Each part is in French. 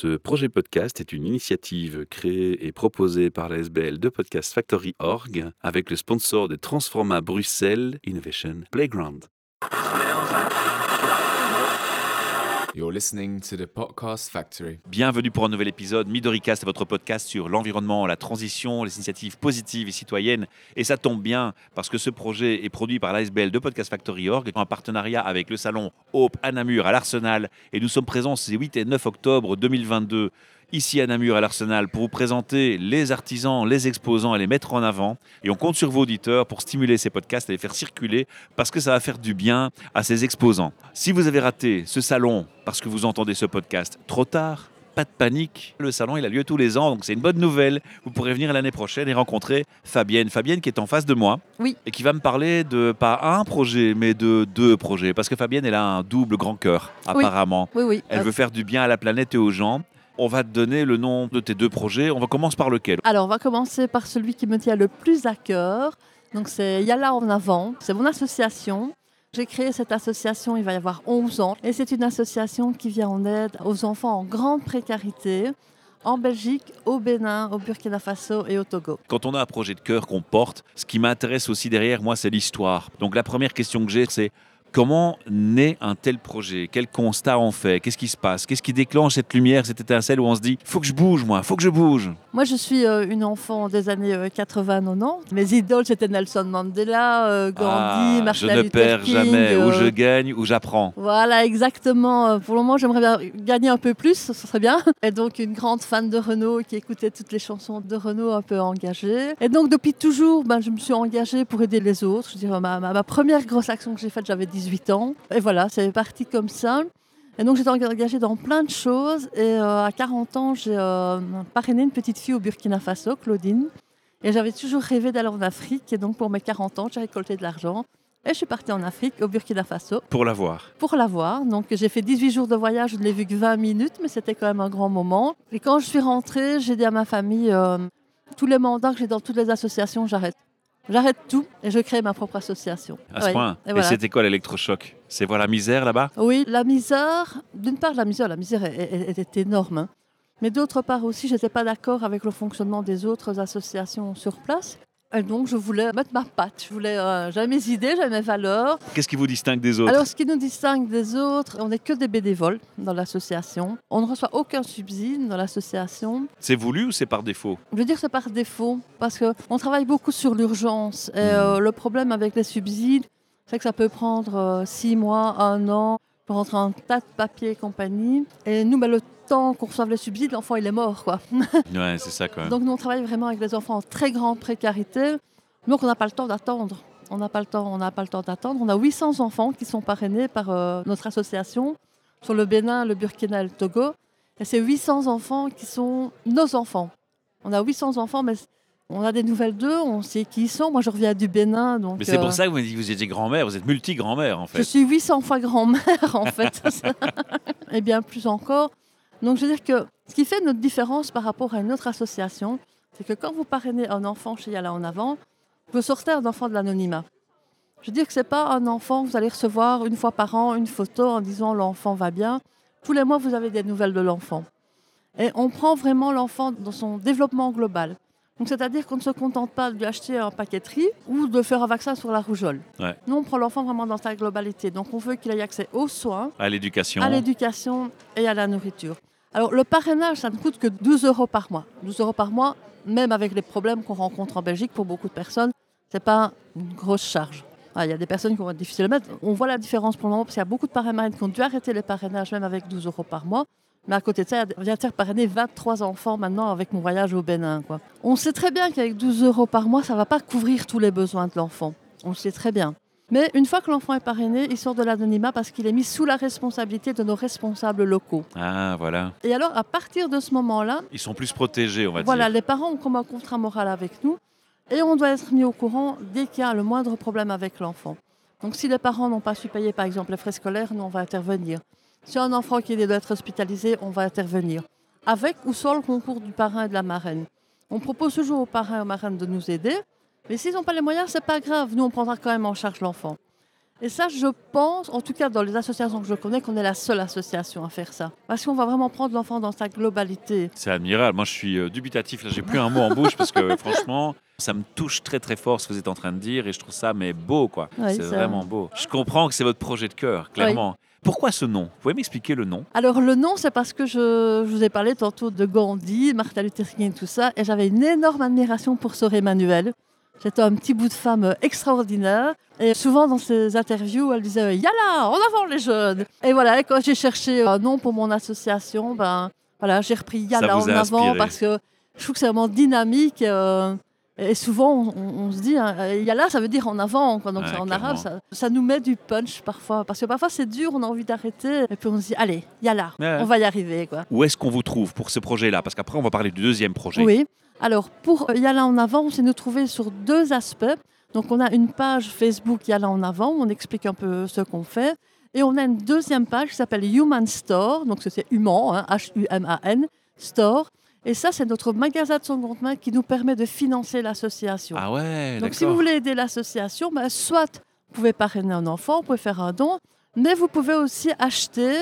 Ce projet podcast est une initiative créée et proposée par la SBL de Podcast Factory Org avec le sponsor de Transforma Bruxelles Innovation Playground. You're listening to the Podcast Factory. Bienvenue pour un nouvel épisode. Midoricast votre podcast sur l'environnement, la transition, les initiatives positives et citoyennes. Et ça tombe bien parce que ce projet est produit par l'ASBL de Podcast Factory Org en partenariat avec le salon Hope à Namur à l'Arsenal. Et nous sommes présents ces 8 et 9 octobre 2022 ici à Namur à l'Arsenal pour vous présenter les artisans, les exposants et les mettre en avant. Et on compte sur vos auditeurs pour stimuler ces podcasts et les faire circuler parce que ça va faire du bien à ces exposants. Si vous avez raté ce salon parce que vous entendez ce podcast trop tard, pas de panique. Le salon, il a lieu tous les ans, donc c'est une bonne nouvelle. Vous pourrez venir l'année prochaine et rencontrer Fabienne. Fabienne qui est en face de moi. Oui. Et qui va me parler de pas un projet, mais de deux projets. Parce que Fabienne, elle a un double grand cœur, apparemment. Oui, oui. Elle veut faire du bien à la planète et aux gens. On va te donner le nom de tes deux projets. On va commencer par lequel? Alors, on va commencer par celui qui me tient le plus à cœur. Donc, c'est Yala en avant. C'est mon association. J'ai créé cette association, il va y avoir 11 ans. Et c'est une association qui vient en aide aux enfants en grande précarité en Belgique, au Bénin, au Burkina Faso et au Togo. Quand on a un projet de cœur qu'on porte, ce qui m'intéresse aussi derrière moi, c'est l'histoire. Donc la première question que j'ai, c'est comment naît un tel projet? Quel constat on fait? Qu'est-ce qui se passe? Qu'est-ce qui déclenche cette lumière, cette étincelle où on se dit faut que je bouge, moi, faut que je bouge? Moi, je suis euh, une enfant des années 80-90. Mes idoles, c'était Nelson Mandela, euh, Gandhi, Ah, Martin Je ne Luther perds King, jamais, euh, où je gagne, où j'apprends. Voilà, exactement. Euh, Pour le moment, j'aimerais bien gagner un peu plus, ce serait bien. Et donc, une grande fan de Renault qui écoutait toutes les chansons de Renault un peu engagée. Et donc, depuis toujours, ben, je me suis engagée pour aider les autres. Je dirais, ma, ma- ma première grosse action que j'ai faite, j'avais 18 ans. Et voilà, c'est parti comme ça. Et donc, j'étais engagée dans plein de choses. Et euh, à 40 ans, j'ai euh, parrainé une petite fille au Burkina Faso, Claudine. Et j'avais toujours rêvé d'aller en Afrique. Et donc, pour mes 40 ans, j'ai récolté de l'argent. Et je suis partie en Afrique, au Burkina Faso Pour l'avoir. pour la voir. Donc j'ai fait 18 jours de voyage, je ne l'ai vu que 20 minutes, mais c'était quand même un grand moment. Et quand je suis rentrée, j'ai dit à ma famille, euh, tous les mandats que j'ai dans toutes les associations, j'arrête. J'arrête tout et je crée ma propre association. À ce Ouais. point. Et c'était quoi l'électrochoc? C'est voir la misère là-bas? Oui, la misère, d'une part la misère, la misère est énorme. hein. Mais d'autre part aussi, je n'étais pas d'accord avec le fonctionnement des autres associations sur place. Et donc je voulais mettre ma patte, je voulais, euh, j'avais mes idées, j'avais mes valeurs. Qu'est-ce qui vous distingue des autres? Alors, ce qui nous distingue des autres, on n'est que des bénévoles dans l'association. On ne reçoit aucun subside dans l'association. C'est voulu ou c'est par défaut? Je veux dire, c'est par défaut, parce qu'on travaille beaucoup sur l'urgence. Et euh, le problème avec les subsides, c'est que ça peut prendre euh, six mois, un an, pour rentrer un tas de papiers et compagnie. Et nous, ben, le temps qu'on reçoive les subsides, l'enfant, il est mort, quoi. Ouais, c'est ça. Donc nous, on travaille vraiment avec des enfants en très grande précarité. Donc on n'a pas le temps d'attendre. On n'a pas le temps, on n'a pas le temps d'attendre. On a 800 enfants qui sont parrainés par euh, notre association sur le Bénin, le Burkina et le Togo. Et c'est 800 enfants qui sont nos enfants. On a 800 enfants, mais on a des nouvelles d'eux, on sait qui ils sont. Moi, je reviens du Bénin, donc Mais c'est euh, pour ça que vous, dites que vous étiez grand-mère, vous êtes multi-grand-mère en je fait. suis 800 fois grand-mère, en fait. Et bien plus encore. Donc, je veux dire que ce qui fait notre différence par rapport à une autre association, c'est que quand vous parrainez un enfant chez Yala en avant, vous sortez un enfant de l'anonymat. Je veux dire que ce n'est pas un enfant que vous allez recevoir une fois par an une photo en disant l'enfant va bien. Tous les mois, vous avez des nouvelles de l'enfant. Et on prend vraiment l'enfant dans son développement global. Donc, c'est-à-dire qu'on ne se contente pas de lui acheter un paqueterie ou de faire un vaccin sur la rougeole. Ouais. Nous, on prend l'enfant vraiment dans sa globalité. Donc, on veut qu'il ait accès aux soins, À l'éducation. à l'éducation et à la nourriture. Alors, le parrainage, ça ne coûte que 12 euros par mois. 12 euros par mois, même avec les problèmes qu'on rencontre en Belgique pour beaucoup de personnes, ce n'est pas une grosse charge. Ah, Il y a des personnes qui vont être difficiles à mettre. On voit la différence pour le moment parce qu'il y a beaucoup de parrains qui ont dû arrêter les parrainages même avec 12 euros par mois. Mais à côté de ça, il y de faire parrainer 23 enfants maintenant avec mon voyage au Bénin. On sait très bien qu'avec 12 euros par mois, ça ne va pas couvrir tous les besoins de l'enfant. On le sait très bien. Mais une fois que l'enfant est parrainé, il sort de l'anonymat parce qu'il est mis sous la responsabilité de nos responsables locaux. Ah, voilà. Et alors, à partir de ce moment-là, Ils sont plus protégés, on va voilà, dire. les parents ont comme un contrat moral avec nous et on doit être mis au courant dès qu'il y a le moindre problème avec l'enfant. Donc, si les parents n'ont pas su payer, par exemple, les frais scolaires, nous, on va intervenir. Si un enfant qui doit être hospitalisé, on va intervenir. Avec ou sans le concours du parrain et de la marraine. On propose toujours aux parrains et aux marraines de nous aider, mais s'ils n'ont pas les moyens, c'est pas grave. Nous, on prendra quand même en charge l'enfant. Et ça, je pense, en tout cas dans les associations que je connais, qu'on est la seule association à faire ça. Parce qu'on va vraiment prendre l'enfant dans sa globalité. C'est admirable. Moi, je suis euh, dubitatif. Là, j'ai plus un mot en bouche parce que franchement, ça me touche très très fort ce que vous êtes en train de dire et je trouve ça mais beau quoi. Oui, c'est vraiment beau. Je comprends que c'est votre projet de cœur, clairement. Pourquoi ce nom? Vous pouvez m'expliquer le nom? Alors le nom, c'est parce que je, je vous ai parlé tantôt de Gandhi, Martin Luther King, tout ça, et j'avais une énorme admiration pour Sœur Emmanuel. C'était un petit bout de femme euh, extraordinaire. Et souvent dans ses interviews, elle disait Yalla, en avant les jeunes Et voilà, et quand j'ai cherché un nom pour mon association, ben voilà, j'ai repris Yalla vous en avant parce que je trouve que c'est vraiment dynamique. euh, et souvent, on, se dit, hein, Yalla, ça veut dire en avant. quoi. Donc, Ouais, en arabe, ça, ça nous met du punch parfois. Parce que parfois, c'est dur, on a envie d'arrêter. Et puis, on se dit, allez, Ouais. on va y arriver. Quoi. Où est-ce qu'on vous trouve pour ce projet-là? Parce qu'après, on va parler du deuxième projet. Oui. Alors, pour Yalla en avant, on s'est nous trouvé sur deux aspects. Donc, on a une page Facebook Yalla en avant, où on explique un peu ce qu'on fait. Et on a une deuxième page qui s'appelle Human Store. Donc, c'est human, hein, H-U-M-A-N, Store. Et ça, c'est notre magasin de seconde main qui nous permet de financer l'association. Ah ouais, Donc, si vous voulez aider l'association, ben, soit vous pouvez parrainer un enfant, vous pouvez faire un don, mais vous pouvez aussi acheter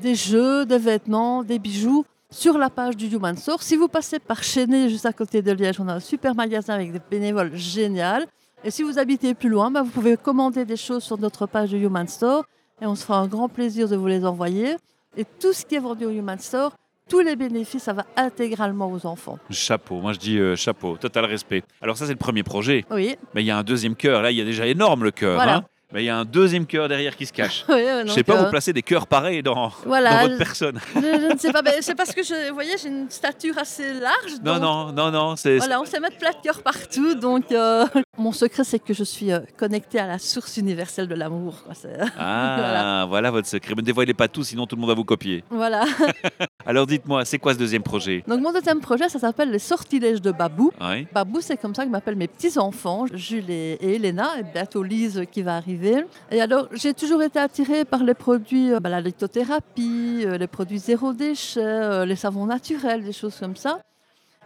des jeux, des vêtements, des bijoux sur la page du Human Store. Si vous passez par Chénet, juste à côté de Liège, on a un super magasin avec des bénévoles génial. Et si vous habitez plus loin, ben, vous pouvez commander des choses sur notre page du Human Store et on se fera un grand plaisir de vous les envoyer. Et tout ce qui est vendu au Human Store, tous les bénéfices, ça va intégralement aux enfants. Chapeau, moi je dis euh, chapeau, total respect. Alors ça c'est le premier projet, Oui, mais il y a un deuxième cœur, là il y a déjà énorme le cœur. Voilà. hein. mais il y a un deuxième cœur derrière qui se cache. oui. Je sais pas, vous placez des cœurs pareils dans, voilà, dans votre personne. Je, je ne sais pas, mais c'est parce que je, vous voyez, j'ai une stature assez large. Non, donc, non, non, non. Voilà, on sait mettre plein de cœur partout. Donc, euh, mon secret, c'est que je suis euh, connectée à la source universelle de l'amour. Ah, voilà. votre secret. Ne dévoilez pas tout, sinon tout le monde va vous copier. Voilà. Alors dites-moi, c'est quoi ce deuxième projet? Donc, mon deuxième projet, ça s'appelle les sortilèges de Babou. Oui. Babou, c'est comme ça que m'appellent mes petits-enfants, Jules et Elena, et bientôt Lise qui va arriver. Et alors, j'ai toujours été attirée par les produits, euh, bah, la lithothérapie, euh, les produits zéro déchet, les savons naturels, des choses comme ça.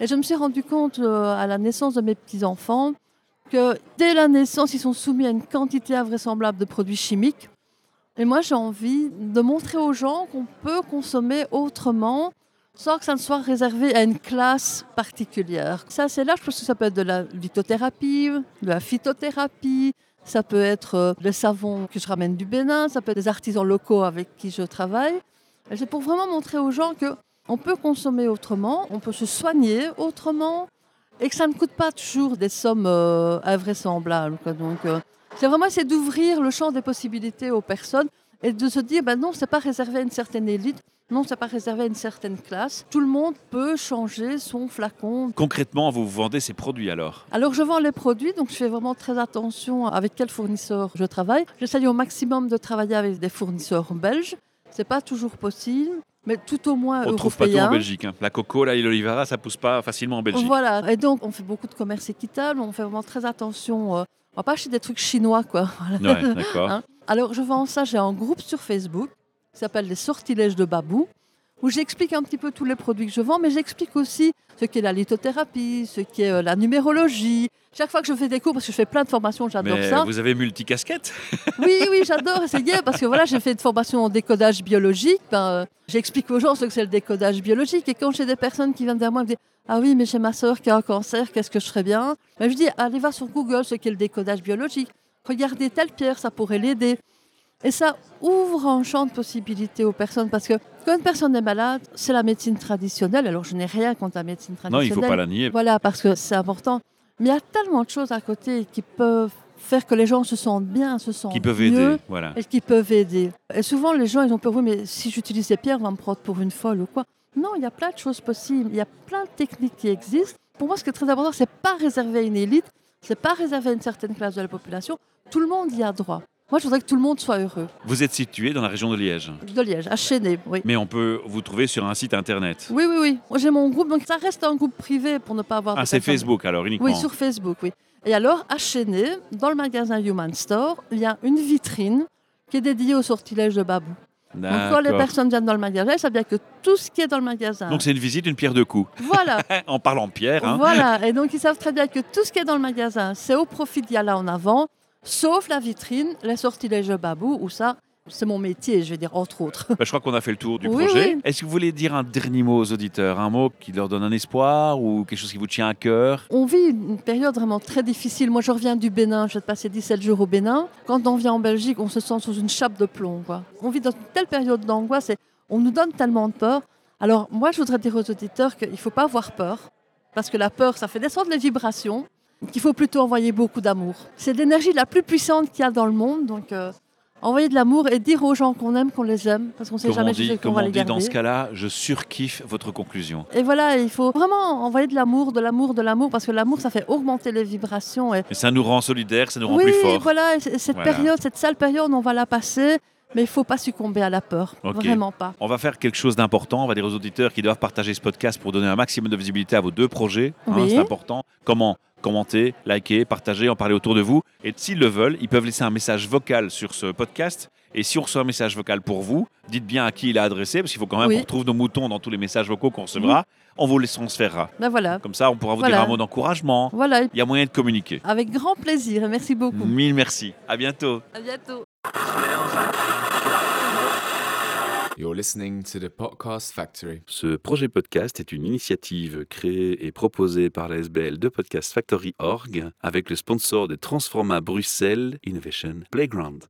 Et je me suis rendu compte à la naissance de mes petits-enfants que dès la naissance, ils sont soumis à une quantité invraisemblable de produits chimiques. Et moi, j'ai envie de montrer aux gens qu'on peut consommer autrement sans que ça ne soit réservé à une classe particulière. Ça, c'est large parce que ça peut être de la lithothérapie, de la phytothérapie, ça peut être euh, des savons que je ramène du Bénin, ça peut être des artisans locaux avec qui je travaille. C'est pour vraiment montrer aux gens que on peut consommer autrement, on peut se soigner autrement et que ça ne coûte pas toujours des sommes euh, invraisemblables. quoi. Donc, euh, c'est vraiment essayer d'ouvrir le champ des possibilités aux personnes et de se dire, ben non, c'est pas réservé à une certaine élite, non, c'est pas réservé à une certaine classe. Tout le monde peut changer son flacon. Concrètement, vous vendez ces produits alors? Alors, je vends les produits, donc je fais vraiment très attention avec quel fournisseur je travaille. J'essaye au maximum de travailler avec des fournisseurs belges. C'est pas toujours possible, mais tout au moins On ne trouve pas tout en Belgique. hein. La coco, là, et l'olivara, ça pousse pas facilement en Belgique. Voilà, et donc on fait beaucoup de commerce équitable, on fait vraiment très attention. euh, on va pas acheter des trucs chinois, quoi. Ouais, d'accord. Hein Alors je vends ça, j'ai un groupe sur Facebook qui s'appelle Les Sortilèges de Babou, où j'explique un petit peu tous les produits que je vends, mais j'explique aussi ce qu'est la lithothérapie, ce qu'est euh, la numérologie. Chaque fois que je fais des cours, parce que je fais plein de formations, j'adore ça. vous avez multicasquette Oui, oui, j'adore essayer parce que voilà, j'ai fait une formation en décodage biologique. Ben, euh, J'explique aux gens ce que c'est le décodage biologique. Et quand j'ai des personnes qui viennent vers moi et me disent Ah oui, mais j'ai ma soeur qui a un cancer, qu'est-ce que je ferais bien? Ben, Je dis Allez voir sur Google ce qu'est le décodage biologique. Regardez telle pierre, ça pourrait l'aider. Et ça ouvre un champ de possibilités aux personnes parce que quand une personne est malade, c'est la médecine traditionnelle. Alors je n'ai rien contre la médecine Non, traditionnelle. il ne faut pas la nier. Voilà, parce que c'est important. Mais il y a tellement de choses à côté qui peuvent faire que les gens se sentent bien, se sentent Qui peuvent mieux aider. Voilà. et qui peuvent aider. Et souvent, les gens, ils ont peur, oui, mais si j'utilise ces pierres, on va me prendre pour une folle ou quoi. Non, il y a plein de choses possibles. Il y a plein de techniques qui existent. Pour moi, ce qui est très important, c'est pas réservé à une élite, c'est pas réservé à une certaine classe de la population. Tout le monde y a droit. Moi, je voudrais que tout le monde soit heureux. Vous êtes situé dans la région de Liège. De Liège, à oui. Mais on peut vous trouver sur un site internet. Oui, oui, oui. Moi, j'ai mon groupe, donc ça reste un groupe privé pour ne pas avoir Ah, de c'est Facebook alors uniquement. Oui, sur Facebook, oui. Et alors, à dans le magasin Human Store, il y a une vitrine qui est dédiée au sortilège de Babou. Donc, quand les personnes viennent dans le magasin, elles savent bien que tout ce qui est dans le magasin. Donc c'est une visite, une pierre deux coups. Voilà, en parlant de pierre, hein. voilà. Et donc, ils savent très bien que tout ce qui est dans le magasin, c'est au profit d'Yala en avant. Sauf la vitrine, les sortilèges babou, où ça, c'est mon métier, je vais dire, entre autres. Bah, je crois qu'on a fait le tour du Oui, projet. oui. Est-ce que vous voulez dire un dernier mot aux auditeurs? Un mot qui leur donne un espoir ou quelque chose qui vous tient à cœur? On vit une période vraiment très difficile. Moi, je reviens du Bénin, je vais passer 17 jours au Bénin. Quand on vient en Belgique, on se sent sous une chape de plomb. quoi. On vit dans une telle période d'angoisse et on nous donne tellement de peur. Alors, moi, je voudrais dire aux auditeurs qu'il ne faut pas avoir peur, parce que la peur, ça fait descendre les vibrations, qu'il faut plutôt envoyer beaucoup d'amour. C'est l'énergie la plus puissante qu'il y a dans le monde, donc euh, envoyer de l'amour et dire aux gens qu'on aime, qu'on les aime, parce qu'on ne sait Comme jamais on dit, jusqu'à quand comme on va on les dit dans ce cas-là, je surkiffe votre conclusion. Et voilà, il faut vraiment envoyer de l'amour, de l'amour, de l'amour, parce que l'amour, ça fait augmenter les vibrations. Et Et ça nous rend solidaires, ça nous rend oui, plus forts. voilà, et c- cette Voilà. période, cette sale période, on va la passer, mais il faut pas succomber à la peur, vraiment pas. On va faire quelque chose d'important. On va dire aux auditeurs qui doivent partager ce podcast pour donner un maximum de visibilité à vos deux projets. hein, Oui. c'est important. Comment Commenter, liker, partager, en parler autour de vous. Et s'ils le veulent, ils peuvent laisser un message vocal sur ce podcast. Et si on reçoit un message vocal pour vous, dites bien à qui il est adressé, parce qu'il faut quand même Oui. qu'on retrouve nos moutons dans tous les messages vocaux qu'on recevra. On vous les transférera. Ben voilà, Comme ça, on pourra vous Voilà. dire un mot d'encouragement. voilà, Il y a moyen de communiquer. avec grand plaisir, merci beaucoup. Mille merci. À bientôt. À bientôt. You're listening to the Podcast Factory. Ce projet podcast est une initiative créée et proposée par la SBL de Podcast Factory Org avec le sponsor de Transforma Bruxelles Innovation Playground.